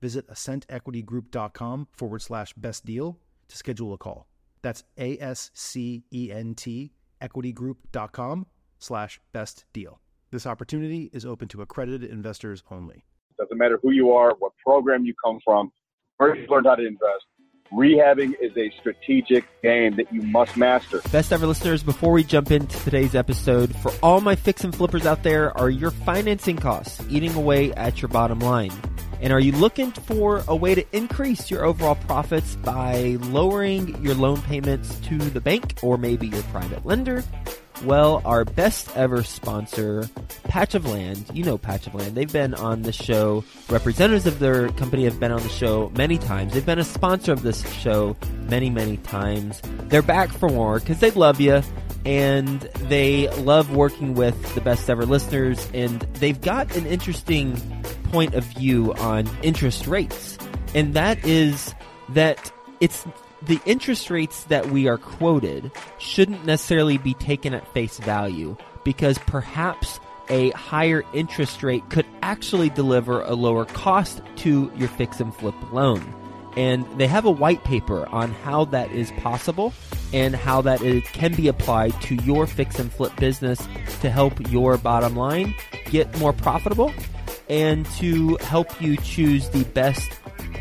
visit ascentequitygroup.com forward slash best deal to schedule a call. That's A S C E N T equitygroup.com slash best deal. This opportunity is open to accredited investors only. Doesn't matter who you are, what program you come from, where you learned how to invest. Rehabbing is a strategic game that you must master. Best ever listeners, before we jump into today's episode, for all my fix and flippers out there, are your financing costs eating away at your bottom line? And are you looking for a way to increase your overall profits by lowering your loan payments to the bank or maybe your private lender? Well, our best ever sponsor, Patch of Land, you know Patch of Land, they've been on the show. Representatives of their company have been on the show many times. They've been a sponsor of this show many, many times. They're back for more because they love you and they love working with the best ever listeners and they've got an interesting point of view on interest rates. And that is that it's the interest rates that we are quoted shouldn't necessarily be taken at face value because perhaps a higher interest rate could actually deliver a lower cost to your fix and flip loan. And they have a white paper on how that is possible and how that it can be applied to your fix and flip business to help your bottom line get more profitable and to help you choose the best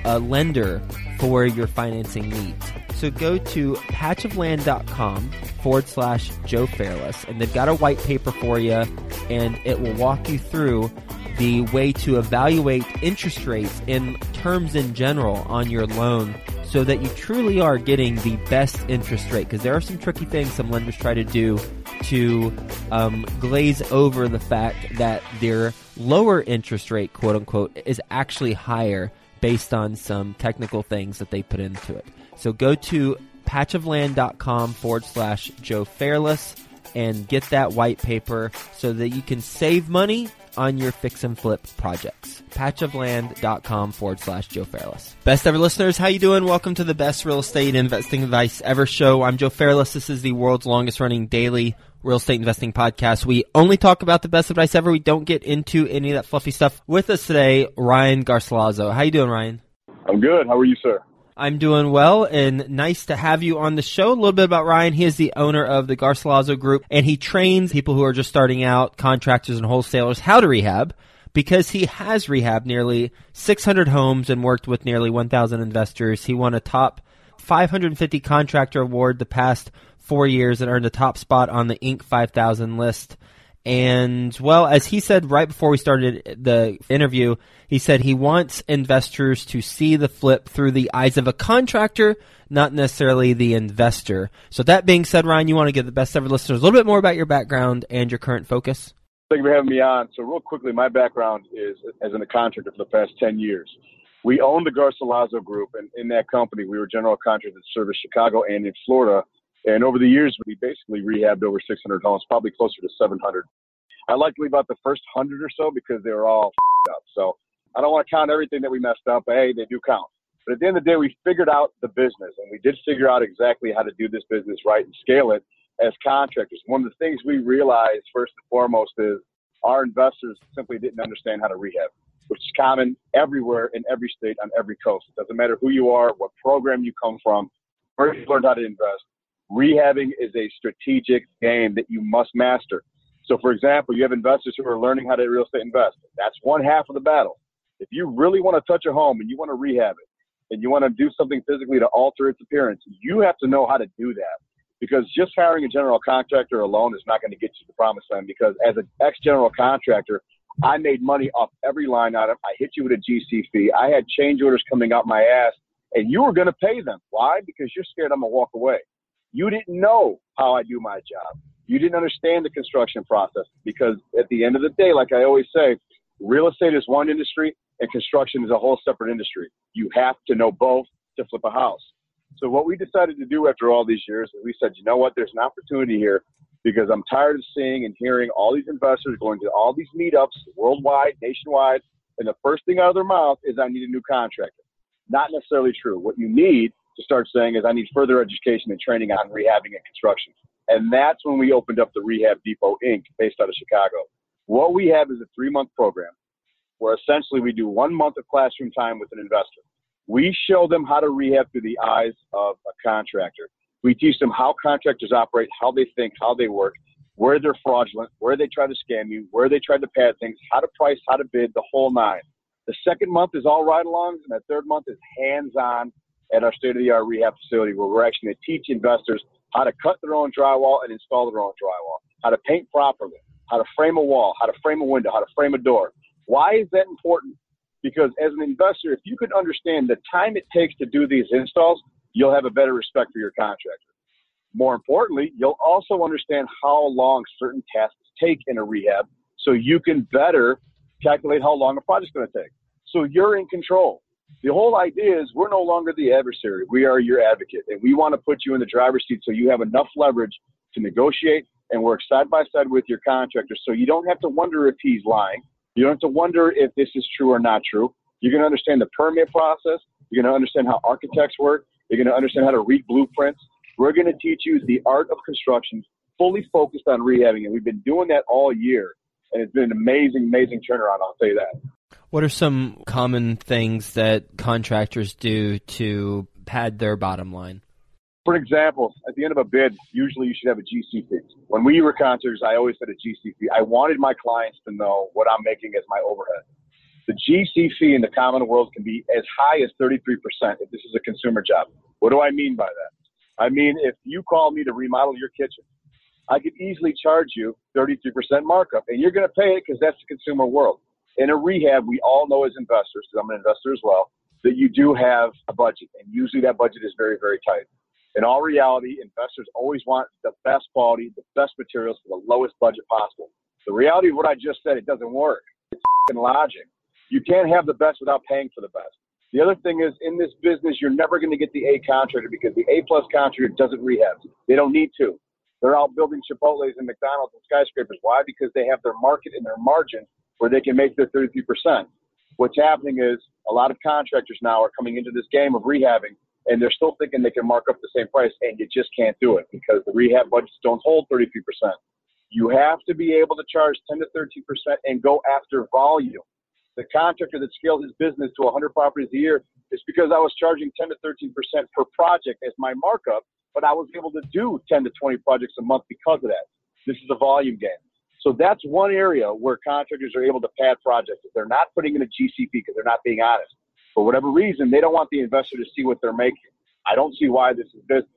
uh, lender for your financing needs. So go to patchofland.com forward slash Joe Fairless, and they've got a white paper for you, and it will walk you through the way to evaluate interest rates and terms in general on your loan so that you truly are getting the best interest rate. Because there are some tricky things some lenders try to do to um, glaze over the fact that their lower interest rate, quote unquote, is actually higher based on some technical things that they put into it. So go to patchofland.com forward slash Joe Fairless and get that white paper so that you can save money on your fix and flip projects. Patchofland.com forward slash Joe Fairless. Best ever listeners, how you doing? Welcome to the best real estate investing advice ever show. I'm Joe Fairless. This is the world's longest running daily real estate investing podcast. We only talk about the best advice ever. We don't get into any of that fluffy stuff. With us today, Ryan Garcilazo. How you doing, Ryan? I'm good. How are you, sir? I'm doing well and nice to have you on the show. A little bit about Ryan. He is the owner of the Garcilazo Group and he trains people who are just starting out, contractors and wholesalers, how to rehab because he has rehabbed nearly 600 homes and worked with nearly 1,000 investors. He won a top 550 contractor award the past four years and earned a top spot on the Inc. 5000 list. And well, as he said right before we started the interview, he said he wants investors to see the flip through the eyes of a contractor, not necessarily the investor. So that being said, Ryan, you want to give the best ever listeners a little bit more about your background and your current focus? Thank you for having me on. So real quickly, my background is as in a contractor for the past 10 years. We own the Garcilazo Group, and in that company, we were general contractors that service Chicago and in Florida and over the years, we basically rehabbed over 600 homes, probably closer to 700. I like to leave out the first 100 or so because they were all up. So I don't want to count everything that we messed up, but hey, they do count. But at the end of the day, we figured out the business and we did figure out exactly how to do this business right and scale it as contractors. One of the things we realized first and foremost is our investors simply didn't understand how to rehab, which is common everywhere in every state on every coast. It doesn't matter who you are, what program you come from, where you learned how to invest rehabbing is a strategic game that you must master. So, for example, you have investors who are learning how to real estate invest. That's one half of the battle. If you really want to touch a home and you want to rehab it, and you want to do something physically to alter its appearance, you have to know how to do that. Because just hiring a general contractor alone is not going to get you the promised land. Because as an ex general contractor, I made money off every line item. I hit you with a GC fee. I had change orders coming out my ass, and you were going to pay them. Why? Because you're scared I'm going to walk away. You didn't know how I do my job. You didn't understand the construction process because at the end of the day, like I always say, real estate is one industry and construction is a whole separate industry. You have to know both to flip a house. So what we decided to do after all these years is we said, you know what, there's an opportunity here because I'm tired of seeing and hearing all these investors going to all these meetups worldwide, nationwide, and the first thing out of their mouth is I need a new contractor. Not necessarily true. What you need to start saying is I need further education and training on rehabbing and construction. And that's when we opened up the Rehab Depot Inc. based out of Chicago. What we have is a three month program where essentially we do one month of classroom time with an investor. We show them how to rehab through the eyes of a contractor. We teach them how contractors operate, how they think, how they work, where they're fraudulent, where they try to scam you, where they try to pad things, how to price, how to bid, the whole nine. The second month is all ride alongs, and the third month is hands on at our state of the art rehab facility where we're actually going to teach investors how to cut their own drywall and install their own drywall, how to paint properly, how to frame a wall, how to frame a window, how to frame a door. Why is that important? Because as an investor, if you could understand the time it takes to do these installs, you'll have a better respect for your contractor. More importantly, you'll also understand how long certain tasks take in a rehab so you can better calculate how long a project's going to take. So you're in control. The whole idea is we're no longer the adversary. We are your advocate, and we want to put you in the driver's seat so you have enough leverage to negotiate and work side by side with your contractor so you don't have to wonder if he's lying. You don't have to wonder if this is true or not true. You're going to understand the permit process. You're going to understand how architects work. You're going to understand how to read blueprints. We're going to teach you the art of construction, fully focused on rehabbing. And we've been doing that all year. And it's been an amazing, amazing turnaround, I'll say that. What are some common things that contractors do to pad their bottom line? For example, at the end of a bid, usually you should have a GC fee. When we were contractors, I always had a GC fee. I wanted my clients to know what I'm making as my overhead. The GC fee in the common world can be as high as 33% if this is a consumer job. What do I mean by that? I mean, if you call me to remodel your kitchen, I could easily charge you 33% markup, and you're going to pay it because that's the consumer world. In a rehab, we all know as investors, because I'm an investor as well, that you do have a budget, and usually that budget is very, very tight. In all reality, investors always want the best quality, the best materials for the lowest budget possible. The reality of what I just said, it doesn't work. It's logic. You can't have the best without paying for the best. The other thing is, in this business, you're never going to get the A contractor because the A plus contractor doesn't rehab. They don't need to. They're out building Chipotle's and McDonald's and skyscrapers. Why? Because they have their market and their margin where they can make their 33%. What's happening is a lot of contractors now are coming into this game of rehabbing and they're still thinking they can mark up the same price, and you just can't do it because the rehab budgets don't hold 33%. You have to be able to charge 10 to 13% and go after volume. The contractor that scaled his business to 100 properties a year is because I was charging 10 to 13% per project as my markup, but I was able to do 10 to 20 projects a month because of that. This is a volume game. So that's one area where contractors are able to pad projects. If they're not putting in a GC fee because they're not being honest, for whatever reason, they don't want the investor to see what they're making. I don't see why this is business.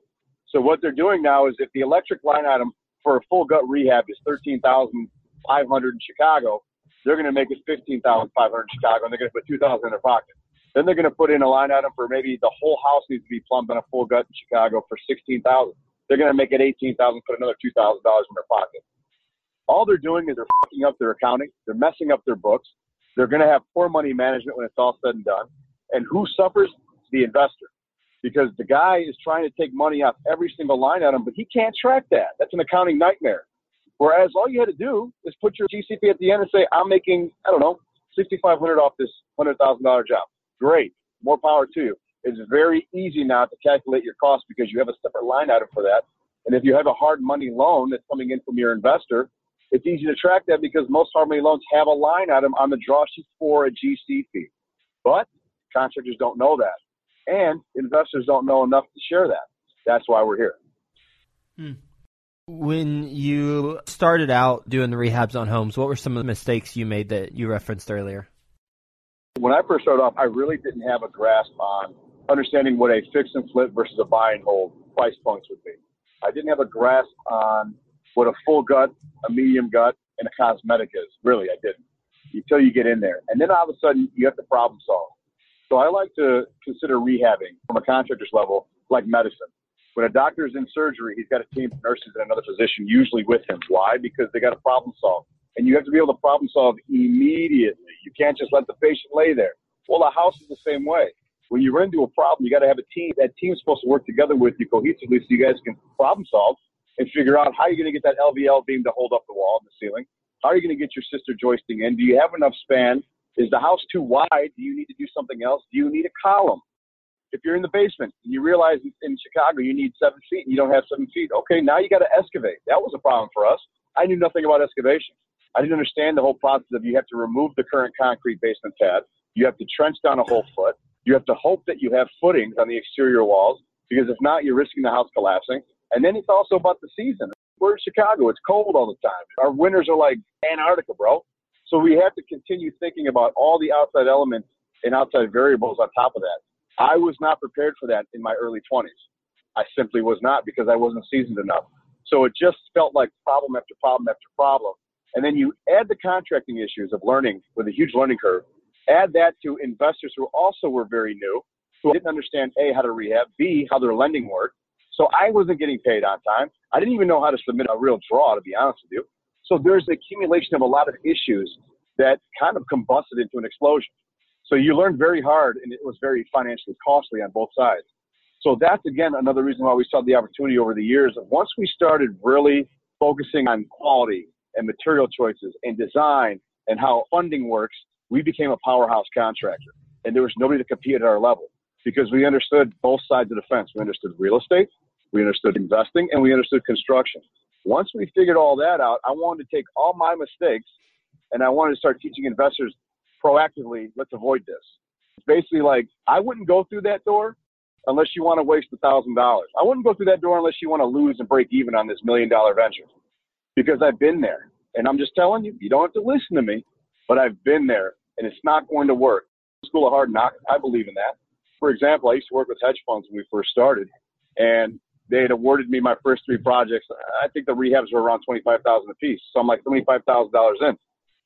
So what they're doing now is if the electric line item for a full gut rehab is thirteen thousand five hundred in Chicago, they're going to make it fifteen thousand five hundred in Chicago, and they're going to put two thousand in their pocket. Then they're going to put in a line item for maybe the whole house needs to be plumbed on a full gut in Chicago for sixteen thousand. They're going to make it eighteen thousand, put another two thousand dollars in their pocket. All they're doing is they're fucking up their accounting, they're messing up their books, they're going to have poor money management when it's all said and done and who suffers? The investor. Because the guy is trying to take money off every single line item, but he can't track that. That's an accounting nightmare. Whereas all you had to do is put your GC fee at the end and say, I'm making, I don't know, 6500 off this $100,000 job. Great. More power to you. It's very easy now to calculate your cost because you have a separate line item for that. And if you have a hard money loan that's coming in from your investor, it's easy to track that because most hard money loans have a line item on the draw sheet for a GC fee. But Contractors don't know that, and investors don't know enough to share that. That's why we're here. Hmm. When you started out doing the rehabs on homes, what were some of the mistakes you made that you referenced earlier? When I first started off, I really didn't have a grasp on understanding what a fix and flip versus a buy and hold price points would be. I didn't have a grasp on what a full gut, a medium gut, and a cosmetic is. Really, I didn't until you get in there. And then all of a sudden, you have to problem solve. So I like to consider rehabbing from a contractor's level like medicine. When a doctor is in surgery, he's got a team of nurses and another physician usually with him. Why? Because they got a problem solve. And you have to be able to problem solve immediately. You can't just let the patient lay there. Well, a house is the same way. When you run into a problem, you got to have a team. That team's supposed to work together with you cohesively so you guys can problem solve and figure out how you're going to get that LVL beam to hold up the wall and the ceiling. How are you going to get your sister joisting in? Do you have enough span? Is the house too wide? Do you need to do something else? Do you need a column? If you're in the basement and you realize in Chicago you need seven feet and you don't have seven feet, okay, now you got to excavate. That was a problem for us. I knew nothing about excavation. I didn't understand the whole process of you have to remove the current concrete basement pad. You have to trench down a whole foot. You have to hope that you have footings on the exterior walls because if not, you're risking the house collapsing. And then it's also about the season. We're in Chicago. It's cold all the time. Our winters are like Antarctica, bro. So we have to continue thinking about all the outside elements and outside variables on top of that. I was not prepared for that in my early 20s. I simply was not because I wasn't seasoned enough. So it just felt like problem after problem after problem. And then you add the contracting issues of learning with a huge learning curve, add that to investors who also were very new, who didn't understand A, how to rehab, B, how their lending worked. So I wasn't getting paid on time. I didn't even know how to submit a real draw, to be honest with you. So there's an accumulation of a lot of issues that kind of combusted into an explosion. So you learned very hard, and it was very financially costly on both sides. So that's again another reason why we saw the opportunity over the years once we started really focusing on quality and material choices and design and how funding works, we became a powerhouse contractor. And there was nobody to compete at our level because we understood both sides of the fence. We understood real estate, we understood investing, and we understood construction. Once we figured all that out, I wanted to take all my mistakes and I wanted to start teaching investors proactively, let's avoid this. It's basically like I wouldn't go through that door unless you want to waste a thousand dollars. I wouldn't go through that door unless you want to lose and break even on this million dollar venture. Because I've been there. And I'm just telling you, you don't have to listen to me, but I've been there and it's not going to work. School of hard knocks, I believe in that. For example, I used to work with hedge funds when we first started and they had awarded me my first three projects. I think the rehabs were around twenty five thousand a piece. So I'm like twenty five thousand dollars in.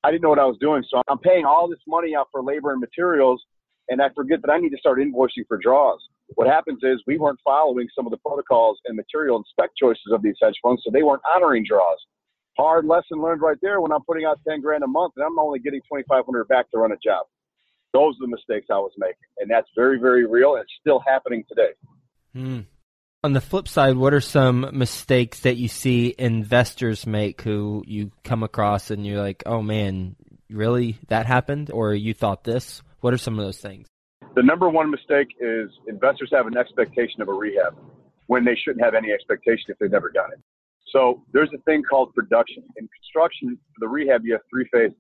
I didn't know what I was doing. So I'm paying all this money out for labor and materials, and I forget that I need to start invoicing for draws. What happens is we weren't following some of the protocols and material and spec choices of these hedge funds, so they weren't honoring draws. Hard lesson learned right there when I'm putting out 10 grand a month and I'm only getting 2,500 back to run a job. Those are the mistakes I was making, and that's very, very real, and it's still happening today. Hmm. On the flip side, what are some mistakes that you see investors make who you come across and you're like, oh man, really that happened? Or you thought this? What are some of those things? The number one mistake is investors have an expectation of a rehab when they shouldn't have any expectation if they've never done it. So there's a thing called production. In construction, for the rehab, you have three phases.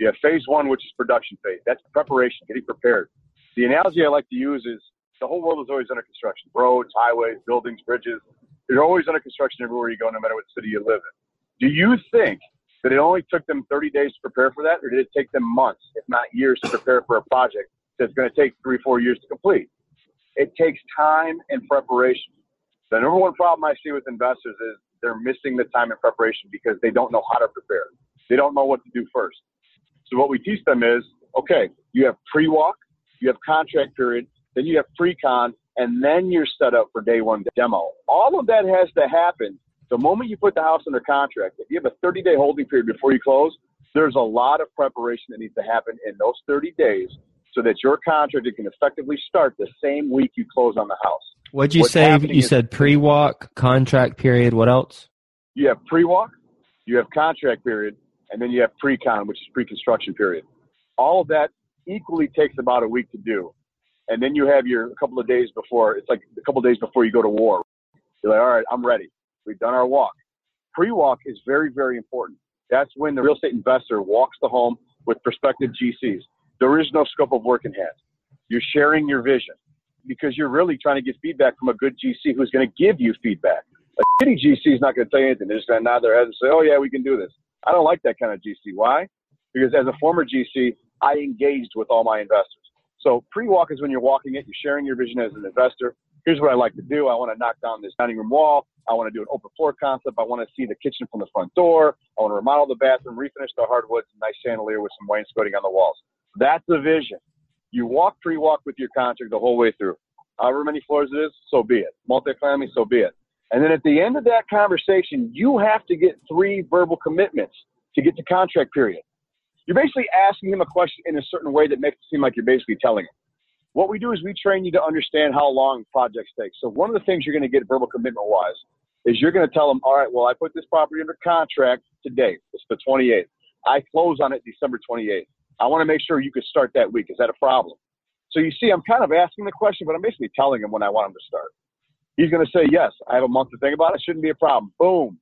You have phase one, which is production phase. That's preparation, getting prepared. The analogy I like to use is the whole world is always under construction. Roads, highways, buildings, bridges. They're always under construction everywhere you go, no matter what city you live in. Do you think that it only took them 30 days to prepare for that, or did it take them months, if not years, to prepare for a project that's going to take three, four years to complete? It takes time and preparation. The number one problem I see with investors is they're missing the time and preparation because they don't know how to prepare. They don't know what to do first. So what we teach them is, okay, you have pre-walk, you have contract period, then you have pre-con, and then you're set up for day one demo. All of that has to happen the moment you put the house under contract. If you have a 30 day holding period before you close, there's a lot of preparation that needs to happen in those 30 days so that your contractor can effectively start the same week you close on the house. What'd you What's say? You said pre walk, contract period. What else? You have pre walk, you have contract period, and then you have pre con, which is pre construction period. All of that equally takes about a week to do and then you have your couple of days before. It's like a couple of days before you go to war. You're like, all right, I'm ready. We've done our walk. Pre-walk is very, very important. That's when the real estate investor walks the home with prospective GCs. There is no scope of work in hand. You're sharing your vision because you're really trying to get feedback from a good GC who's going to give you feedback. A shitty GC is not going to tell you anything. They're just going to nod their head and say, oh, yeah, we can do this. I don't like that kind of GC. Why? Because as a former GC, I engaged with all my investors. So pre-walk is when you're walking it, you're sharing your vision as an investor. Here's what I like to do. I want to knock down this dining room wall. I want to do an open floor concept. I want to see the kitchen from the front door. I want to remodel the bathroom, refinish the hardwoods, nice chandelier with some wainscoting on the walls. That's the vision. You walk pre-walk with your contract the whole way through. However many floors it is, so be it. Multifamily, so be it. And then at the end of that conversation, you have to get three verbal commitments to get to contract period. You're basically asking him a question in a certain way that makes it seem like you're basically telling him. What we do is we train you to understand how long projects take. So one of the things you're going to get verbal commitment wise is you're going to tell them, all right, well, I put this property under contract today. It's the 28th. I close on it December 28th. I want to make sure you can start that week. Is that a problem? So you see, I'm kind of asking the question, but I'm basically telling him when I want him to start. He's going to say, yes, I have a month to think about it. Shouldn't be a problem. Boom.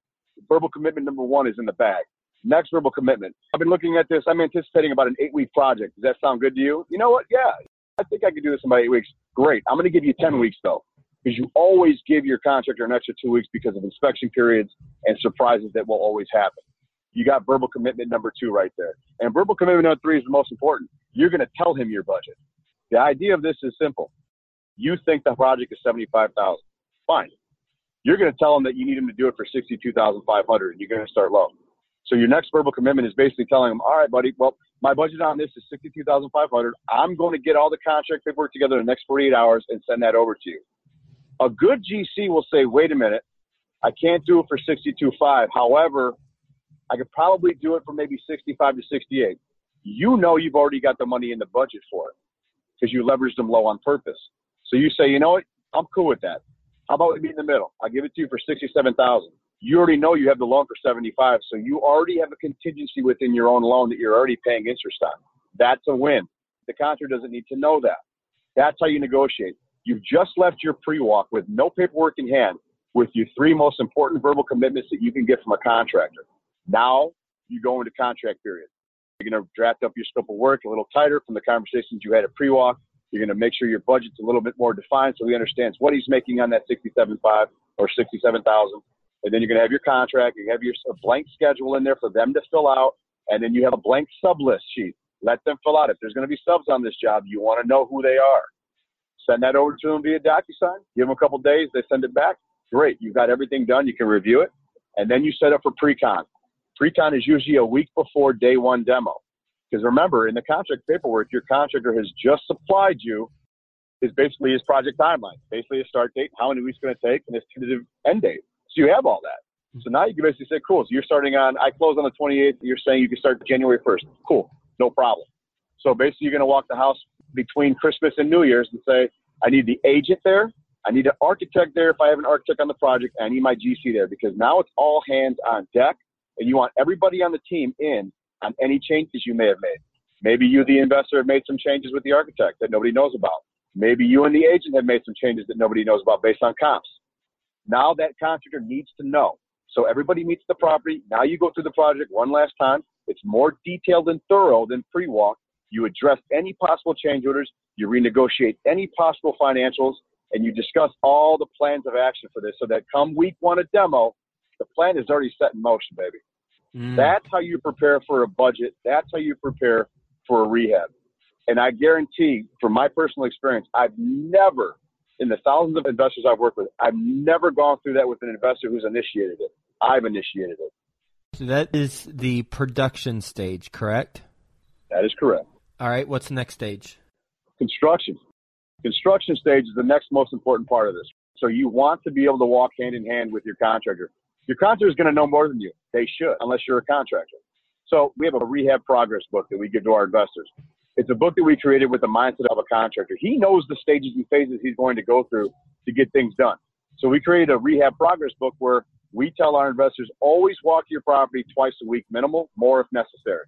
Verbal commitment number one is in the bag. Next verbal commitment. I've been looking at this. I'm anticipating about an eight week project. Does that sound good to you? You know what? Yeah, I think I could do this in about eight weeks. Great. I'm going to give you 10 weeks though, because you always give your contractor an extra two weeks because of inspection periods and surprises that will always happen. You got verbal commitment number two right there. And verbal commitment number three is the most important. You're going to tell him your budget. The idea of this is simple. You think the project is 75,000. Fine. You're going to tell him that you need him to do it for 62,500 and you're going to start low. So your next verbal commitment is basically telling them, all right, buddy, well, my budget on this is 62500 I'm going to get all the contract paperwork together in the next 48 hours and send that over to you. A good GC will say, wait a minute, I can't do it for 62.5. However, I could probably do it for maybe 65 to 68. You know you've already got the money in the budget for it because you leveraged them low on purpose. So you say, you know what, I'm cool with that. How about we meet in the middle? I'll give it to you for 67,000 you already know you have the loan for 75. So you already have a contingency within your own loan that you're already paying interest on. That's a win. The contractor doesn't need to know that. That's how you negotiate. You've just left your pre-walk with no paperwork in hand with your three most important verbal commitments that you can get from a contractor. Now you go into contract period. You're going to draft up your scope of work a little tighter from the conversations you had at pre-walk. You're going to make sure your budget's a little bit more defined so he understands what he's making on that 67.5 or 67,000 and then you're going to have your contract. You have your blank schedule in there for them to fill out, and then you have a blank sub list sheet. Let them fill out. If there's going to be subs on this job, you want to know who they are. Send that over to them via DocuSign. Give them a couple days. They send it back. Great. You've got everything done. You can review it, and then you set up for pre-con. Pre-con is usually a week before day one demo. Because remember, in the contract paperwork, your contractor has just supplied you is basically his project timeline, basically a start date, how many weeks it's going to take, and his tentative end date. So you have all that. Hmm. So now you can basically say, cool. So you're starting on, I close on the 28th. You're saying you can start January 1st. Cool. No problem. So basically, you're going to walk the house between Christmas and New Year's and say, I need the agent there. I need an architect there if I have an architect on the project. I need my GC there because now it's all hands on deck and you want everybody on the team in on any changes you may have made. Maybe you, the investor, have made some changes with the architect that nobody knows about. Maybe you and the agent have made some changes that nobody knows about based on comps. Now that contractor needs to know. So everybody meets the property. Now you go through the project one last time. It's more detailed and thorough than pre-walk. You address any possible change orders. You renegotiate any possible financials, and you discuss all the plans of action for this. So that come week one of demo, the plan is already set in motion, baby. Mm. That's how you prepare for a budget. That's how you prepare for a rehab. And I guarantee, from my personal experience, I've never in the thousands of investors I've worked with, I've never gone through that with an investor who's initiated it. I've initiated it. So that is the production stage, correct? That is correct. All right. What's the next stage? Construction. Construction stage is the next most important part of this. So you want to be able to walk hand in hand with your contractor. Your contractor is going to know more than you. They should, unless you're a contractor. So we have a rehab progress book that we give to our investors. It's a book that we created with the mindset of a contractor. He knows the stages and phases he's going to go through to get things done. So we created a rehab progress book where we tell our investors always walk your property twice a week, minimal, more if necessary.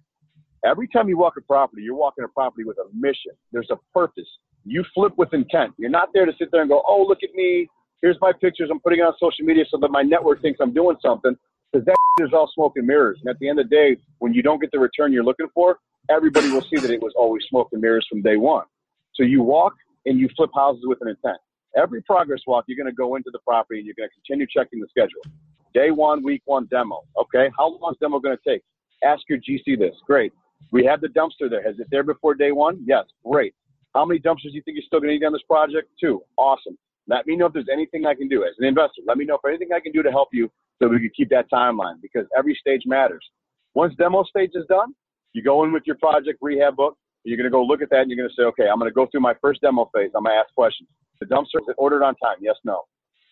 Every time you walk a property, you're walking a property with a mission. There's a purpose. You flip with intent. You're not there to sit there and go, oh, look at me. Here's my pictures. I'm putting on social media so that my network thinks I'm doing something. Because that is all smoke and mirrors. And at the end of the day, when you don't get the return you're looking for, everybody will see that it was always smoke and mirrors from day one. So you walk and you flip houses with an intent. Every progress walk, you're going to go into the property and you're going to continue checking the schedule. Day one, week one demo. Okay, how long is demo going to take? Ask your GC this. Great. We have the dumpster there. Has it there before day one? Yes. Great. How many dumpsters do you think you're still going to need on this project? Two. Awesome. Let me know if there's anything I can do as an investor. Let me know if anything I can do to help you so we can keep that timeline because every stage matters. Once demo stage is done, you go in with your project rehab book. You're going to go look at that and you're going to say, okay, I'm going to go through my first demo phase. I'm going to ask questions. The dumpster was ordered on time? Yes, no.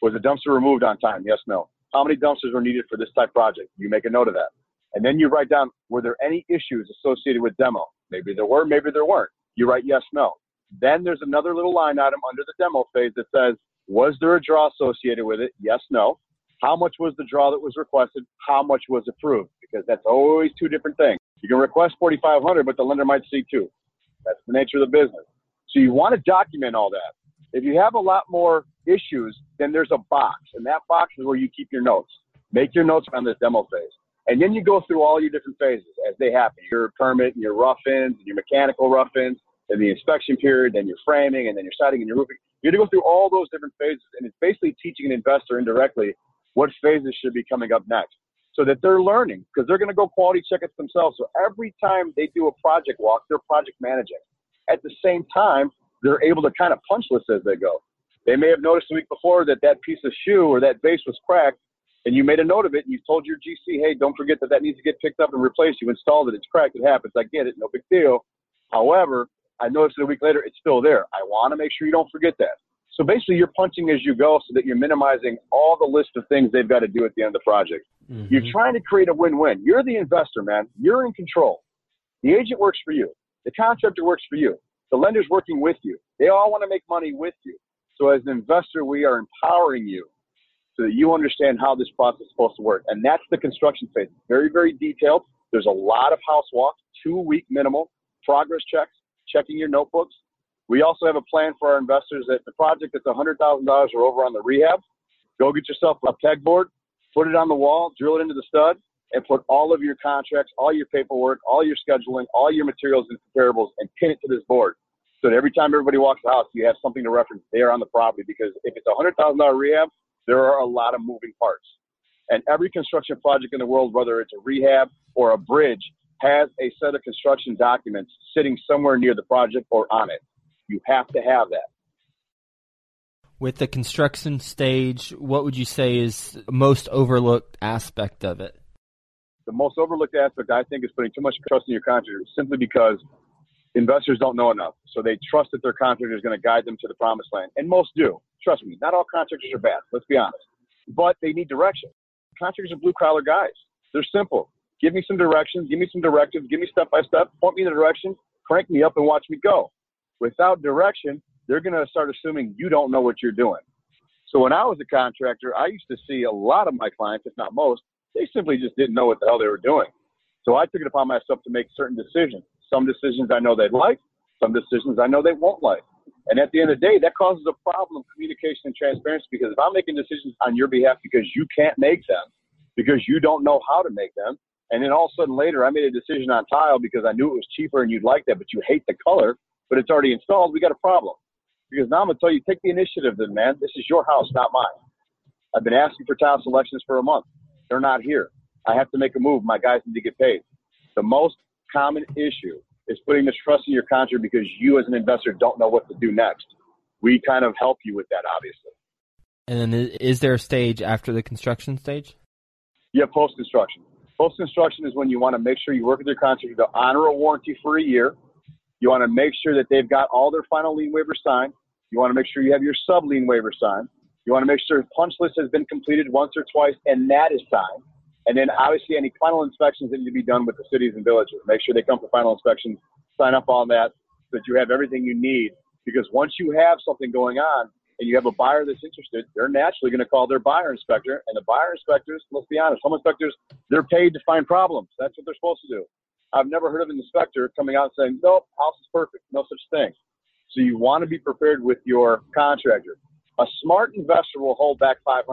Was the dumpster removed on time? Yes, no. How many dumpsters were needed for this type project? You make a note of that. And then you write down, were there any issues associated with demo? Maybe there were, maybe there weren't. You write yes, no. Then there's another little line item under the demo phase that says, was there a draw associated with it? Yes, no. How much was the draw that was requested? How much was approved? Because that's always two different things. You can request 4,500, but the lender might see two. That's the nature of the business. So you want to document all that. If you have a lot more issues, then there's a box, and that box is where you keep your notes. Make your notes on this demo phase. And then you go through all your different phases as they happen. Your permit, and your rough ins, and your mechanical rough ins, and the inspection period, then your framing, and then your siding and your roofing. You're going to go through all those different phases, and it's basically teaching an investor indirectly what phases should be coming up next so that they're learning because they're going to go quality check it themselves. So every time they do a project walk, they're project managing. At the same time, they're able to kind of punch list as they go. They may have noticed the week before that that piece of shoe or that base was cracked, and you made a note of it, and you told your GC, hey, don't forget that that needs to get picked up and replaced. You installed it, it's cracked, it happens. I get it, no big deal. However, I noticed it a week later, it's still there. I want to make sure you don't forget that. So basically, you're punching as you go so that you're minimizing all the list of things they've got to do at the end of the project. Mm-hmm. You're trying to create a win win. You're the investor, man. You're in control. The agent works for you, the contractor works for you, the lender's working with you. They all want to make money with you. So, as an investor, we are empowering you so that you understand how this process is supposed to work. And that's the construction phase. Very, very detailed. There's a lot of house walks, two week minimal, progress checks, checking your notebooks, we also have a plan for our investors that the project that's $100,000 or over on the rehab, go get yourself a pegboard, put it on the wall, drill it into the stud, and put all of your contracts, all your paperwork, all your scheduling, all your materials and comparables, and pin it to this board. So that every time everybody walks the house, you have something to reference there on the property. Because if it's a $100,000 rehab, there are a lot of moving parts. And every construction project in the world, whether it's a rehab or a bridge, has a set of construction documents sitting somewhere near the project or on it. You have to have that. With the construction stage, what would you say is the most overlooked aspect of it? The most overlooked aspect, I think, is putting too much trust in your contractor simply because investors don't know enough. So they trust that their contractor is going to guide them to the promised land. And most do. Trust me, not all contractors are bad. Let's be honest. But they need direction. Contractors are blue collar guys. They're simple. Give me some directions. Give me some directives. Give me step by step. Point me in the direction. Crank me up and watch me go without direction, they're going to start assuming you don't know what you're doing. So when I was a contractor, I used to see a lot of my clients, if not most, they simply just didn't know what the hell they were doing. So I took it upon myself to make certain decisions. Some decisions I know they'd like, some decisions I know they won't like. And at the end of the day, that causes a problem of communication and transparency because if I'm making decisions on your behalf because you can't make them, because you don't know how to make them, and then all of a sudden later I made a decision on tile because I knew it was cheaper and you'd like that, but you hate the color, but it's already installed, we got a problem. Because now I'm going to tell you, take the initiative then, man. This is your house, not mine. I've been asking for tile selections for a month. They're not here. I have to make a move. My guys need to get paid. The most common issue is putting the trust in your contractor because you as an investor don't know what to do next. We kind of help you with that, obviously. And then is there a stage after the construction stage? Yeah, post construction. Post construction is when you want to make sure you work with your contractor to honor a warranty for a year you want to make sure that they've got all their final lien waivers signed. You want to make sure you have your sub lien waiver signed. You want to make sure punch list has been completed once or twice and that is signed. And then obviously any final inspections that need to be done with the cities and villages. Make sure they come for final inspections, sign up on that so that you have everything you need. Because once you have something going on and you have a buyer that's interested, they're naturally going to call their buyer inspector. And the buyer inspectors, let's be honest, home inspectors, they're paid to find problems. That's what they're supposed to do. I've never heard of an inspector coming out and saying, nope, house is perfect. No such thing. So you want to be prepared with your contractor. A smart investor will hold back $500.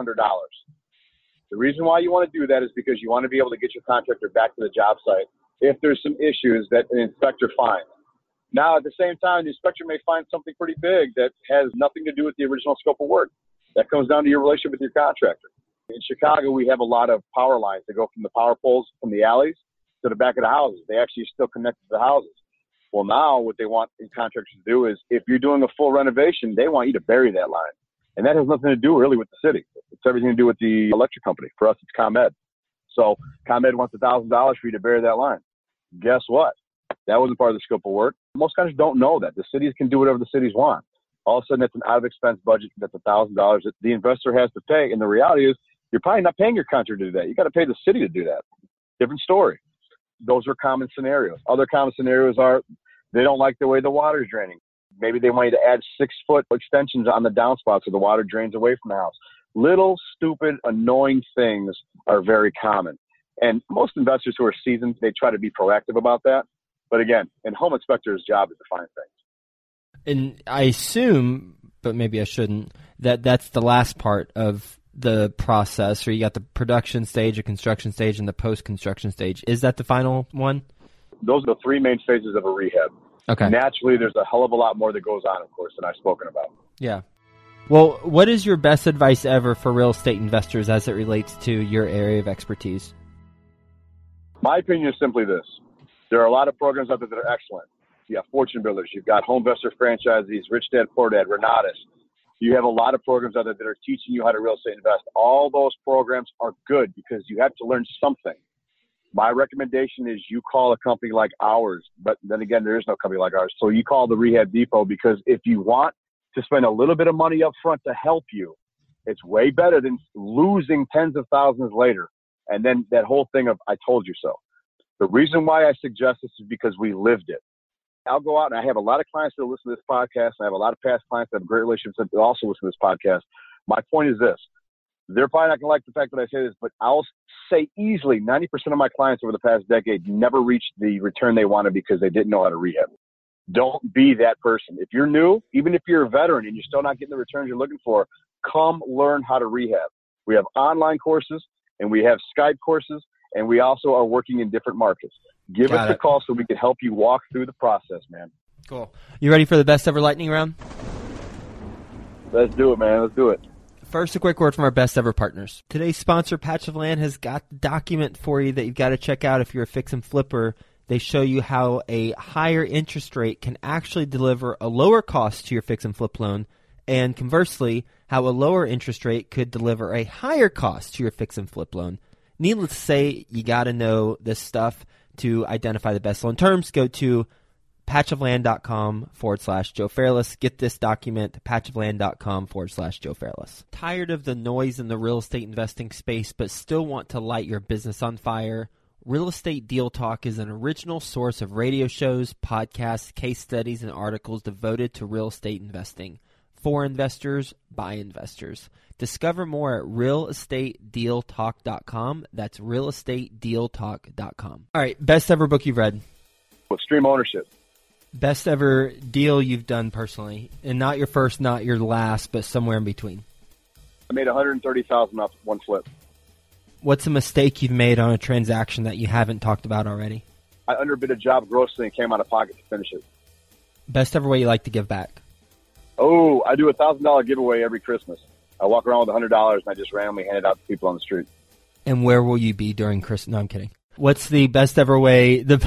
The reason why you want to do that is because you want to be able to get your contractor back to the job site if there's some issues that an inspector finds. Now, at the same time, the inspector may find something pretty big that has nothing to do with the original scope of work. That comes down to your relationship with your contractor. In Chicago, we have a lot of power lines that go from the power poles from the alleys to the back of the houses. They actually still connected to the houses. Well, now what they want contractors to do is if you're doing a full renovation, they want you to bury that line. And that has nothing to do really with the city. It's everything to do with the electric company. For us, it's ComEd. So ComEd wants a thousand dollars for you to bury that line. Guess what? That wasn't part of the scope of work. Most countries don't know that. The cities can do whatever the cities want. All of a sudden, it's an out of expense budget that's a thousand dollars that the investor has to pay. And the reality is, you're probably not paying your contractor to do that. You got to pay the city to do that. Different story. Those are common scenarios. Other common scenarios are they don't like the way the water's draining. Maybe they want you to add six foot extensions on the downspouts so the water drains away from the house. Little stupid, annoying things are very common. And most investors who are seasoned, they try to be proactive about that. But again, and home inspector's job is to find things. And I assume, but maybe I shouldn't, that that's the last part of the process, or you got the production stage, a construction stage, and the post construction stage. Is that the final one? Those are the three main phases of a rehab. Okay. Naturally, there's a hell of a lot more that goes on, of course, than I've spoken about. Yeah. Well, what is your best advice ever for real estate investors as it relates to your area of expertise? My opinion is simply this there are a lot of programs out there that are excellent. You have Fortune Builders, you've got Homevestor franchisees, Rich Dad Poor Dad, Renatus. You have a lot of programs out there that are teaching you how to real estate invest. All those programs are good because you have to learn something. My recommendation is you call a company like ours, but then again, there is no company like ours. So you call the Rehab Depot because if you want to spend a little bit of money up front to help you, it's way better than losing tens of thousands later. And then that whole thing of, I told you so. The reason why I suggest this is because we lived it. I'll go out and I have a lot of clients that listen to this podcast. And I have a lot of past clients that have great relationships that also listen to this podcast. My point is this they're probably not going to like the fact that I say this, but I'll say easily 90% of my clients over the past decade never reached the return they wanted because they didn't know how to rehab. Don't be that person. If you're new, even if you're a veteran and you're still not getting the returns you're looking for, come learn how to rehab. We have online courses and we have Skype courses and we also are working in different markets. Give Got us it. a call so we can help you walk through the process, man. Cool. You ready for the best ever lightning round? Let's do it, man. Let's do it. First, a quick word from our best ever partners. Today's sponsor, Patch of Land, has got the document for you that you've got to check out if you're a fix and flipper. They show you how a higher interest rate can actually deliver a lower cost to your fix and flip loan, and conversely, how a lower interest rate could deliver a higher cost to your fix and flip loan. Needless to say, you got to know this stuff to identify the best loan terms. Go to patchofland.com forward slash Joe Fairless. Get this document, patchofland.com forward slash Joe Fairless. Tired of the noise in the real estate investing space, but still want to light your business on fire? Real Estate Deal Talk is an original source of radio shows, podcasts, case studies, and articles devoted to real estate investing. For investors, by investors. Discover more at realestatedealtalk.com. That's realestatedealtalk.com. All right, best ever book you've read? Extreme Ownership. Best ever deal you've done personally, and not your first, not your last, but somewhere in between. I made 130,000 off one flip. What's a mistake you've made on a transaction that you haven't talked about already? I underbid a job grossly and came out of pocket to finish it. Best ever way you like to give back? Oh, I do a thousand dollar giveaway every Christmas. I walk around with a hundred dollars and I just randomly hand it out to people on the street. And where will you be during Christmas? No, I'm kidding. What's the best ever way? The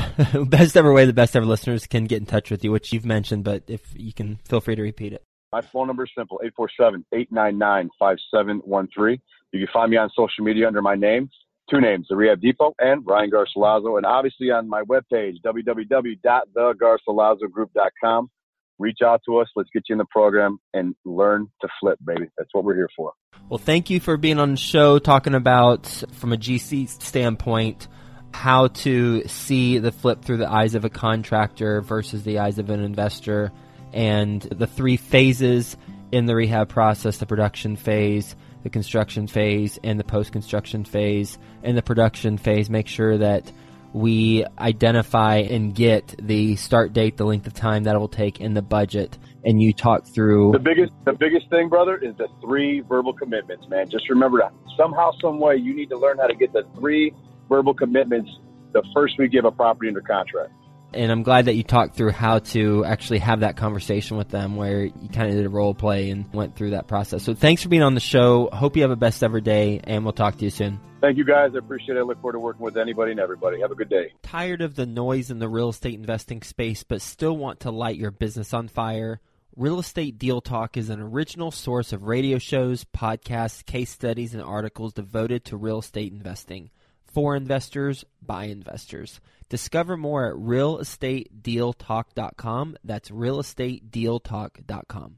best ever way the best ever listeners can get in touch with you, which you've mentioned, but if you can, feel free to repeat it. My phone number is simple: 847-899-5713. You can find me on social media under my name, two names, the Rehab Depot and Ryan Garcilazo, and obviously on my webpage, www.thegarcilazogroup.com. Reach out to us. Let's get you in the program and learn to flip, baby. That's what we're here for. Well, thank you for being on the show, talking about from a GC standpoint how to see the flip through the eyes of a contractor versus the eyes of an investor and the three phases in the rehab process the production phase, the construction phase, and the post construction phase. In the production phase, make sure that we identify and get the start date, the length of time that it will take, in the budget. And you talk through the biggest the biggest thing, brother, is the three verbal commitments, man. Just remember that somehow, some way, you need to learn how to get the three verbal commitments the first we give a property under contract. And I'm glad that you talked through how to actually have that conversation with them where you kind of did a role play and went through that process. So thanks for being on the show. Hope you have a best ever day, and we'll talk to you soon. Thank you guys. I appreciate it. I look forward to working with anybody and everybody. Have a good day. Tired of the noise in the real estate investing space, but still want to light your business on fire? Real Estate Deal Talk is an original source of radio shows, podcasts, case studies, and articles devoted to real estate investing. For investors, by investors. Discover more at realestatedealtalk.com. That's realestatedealtalk.com.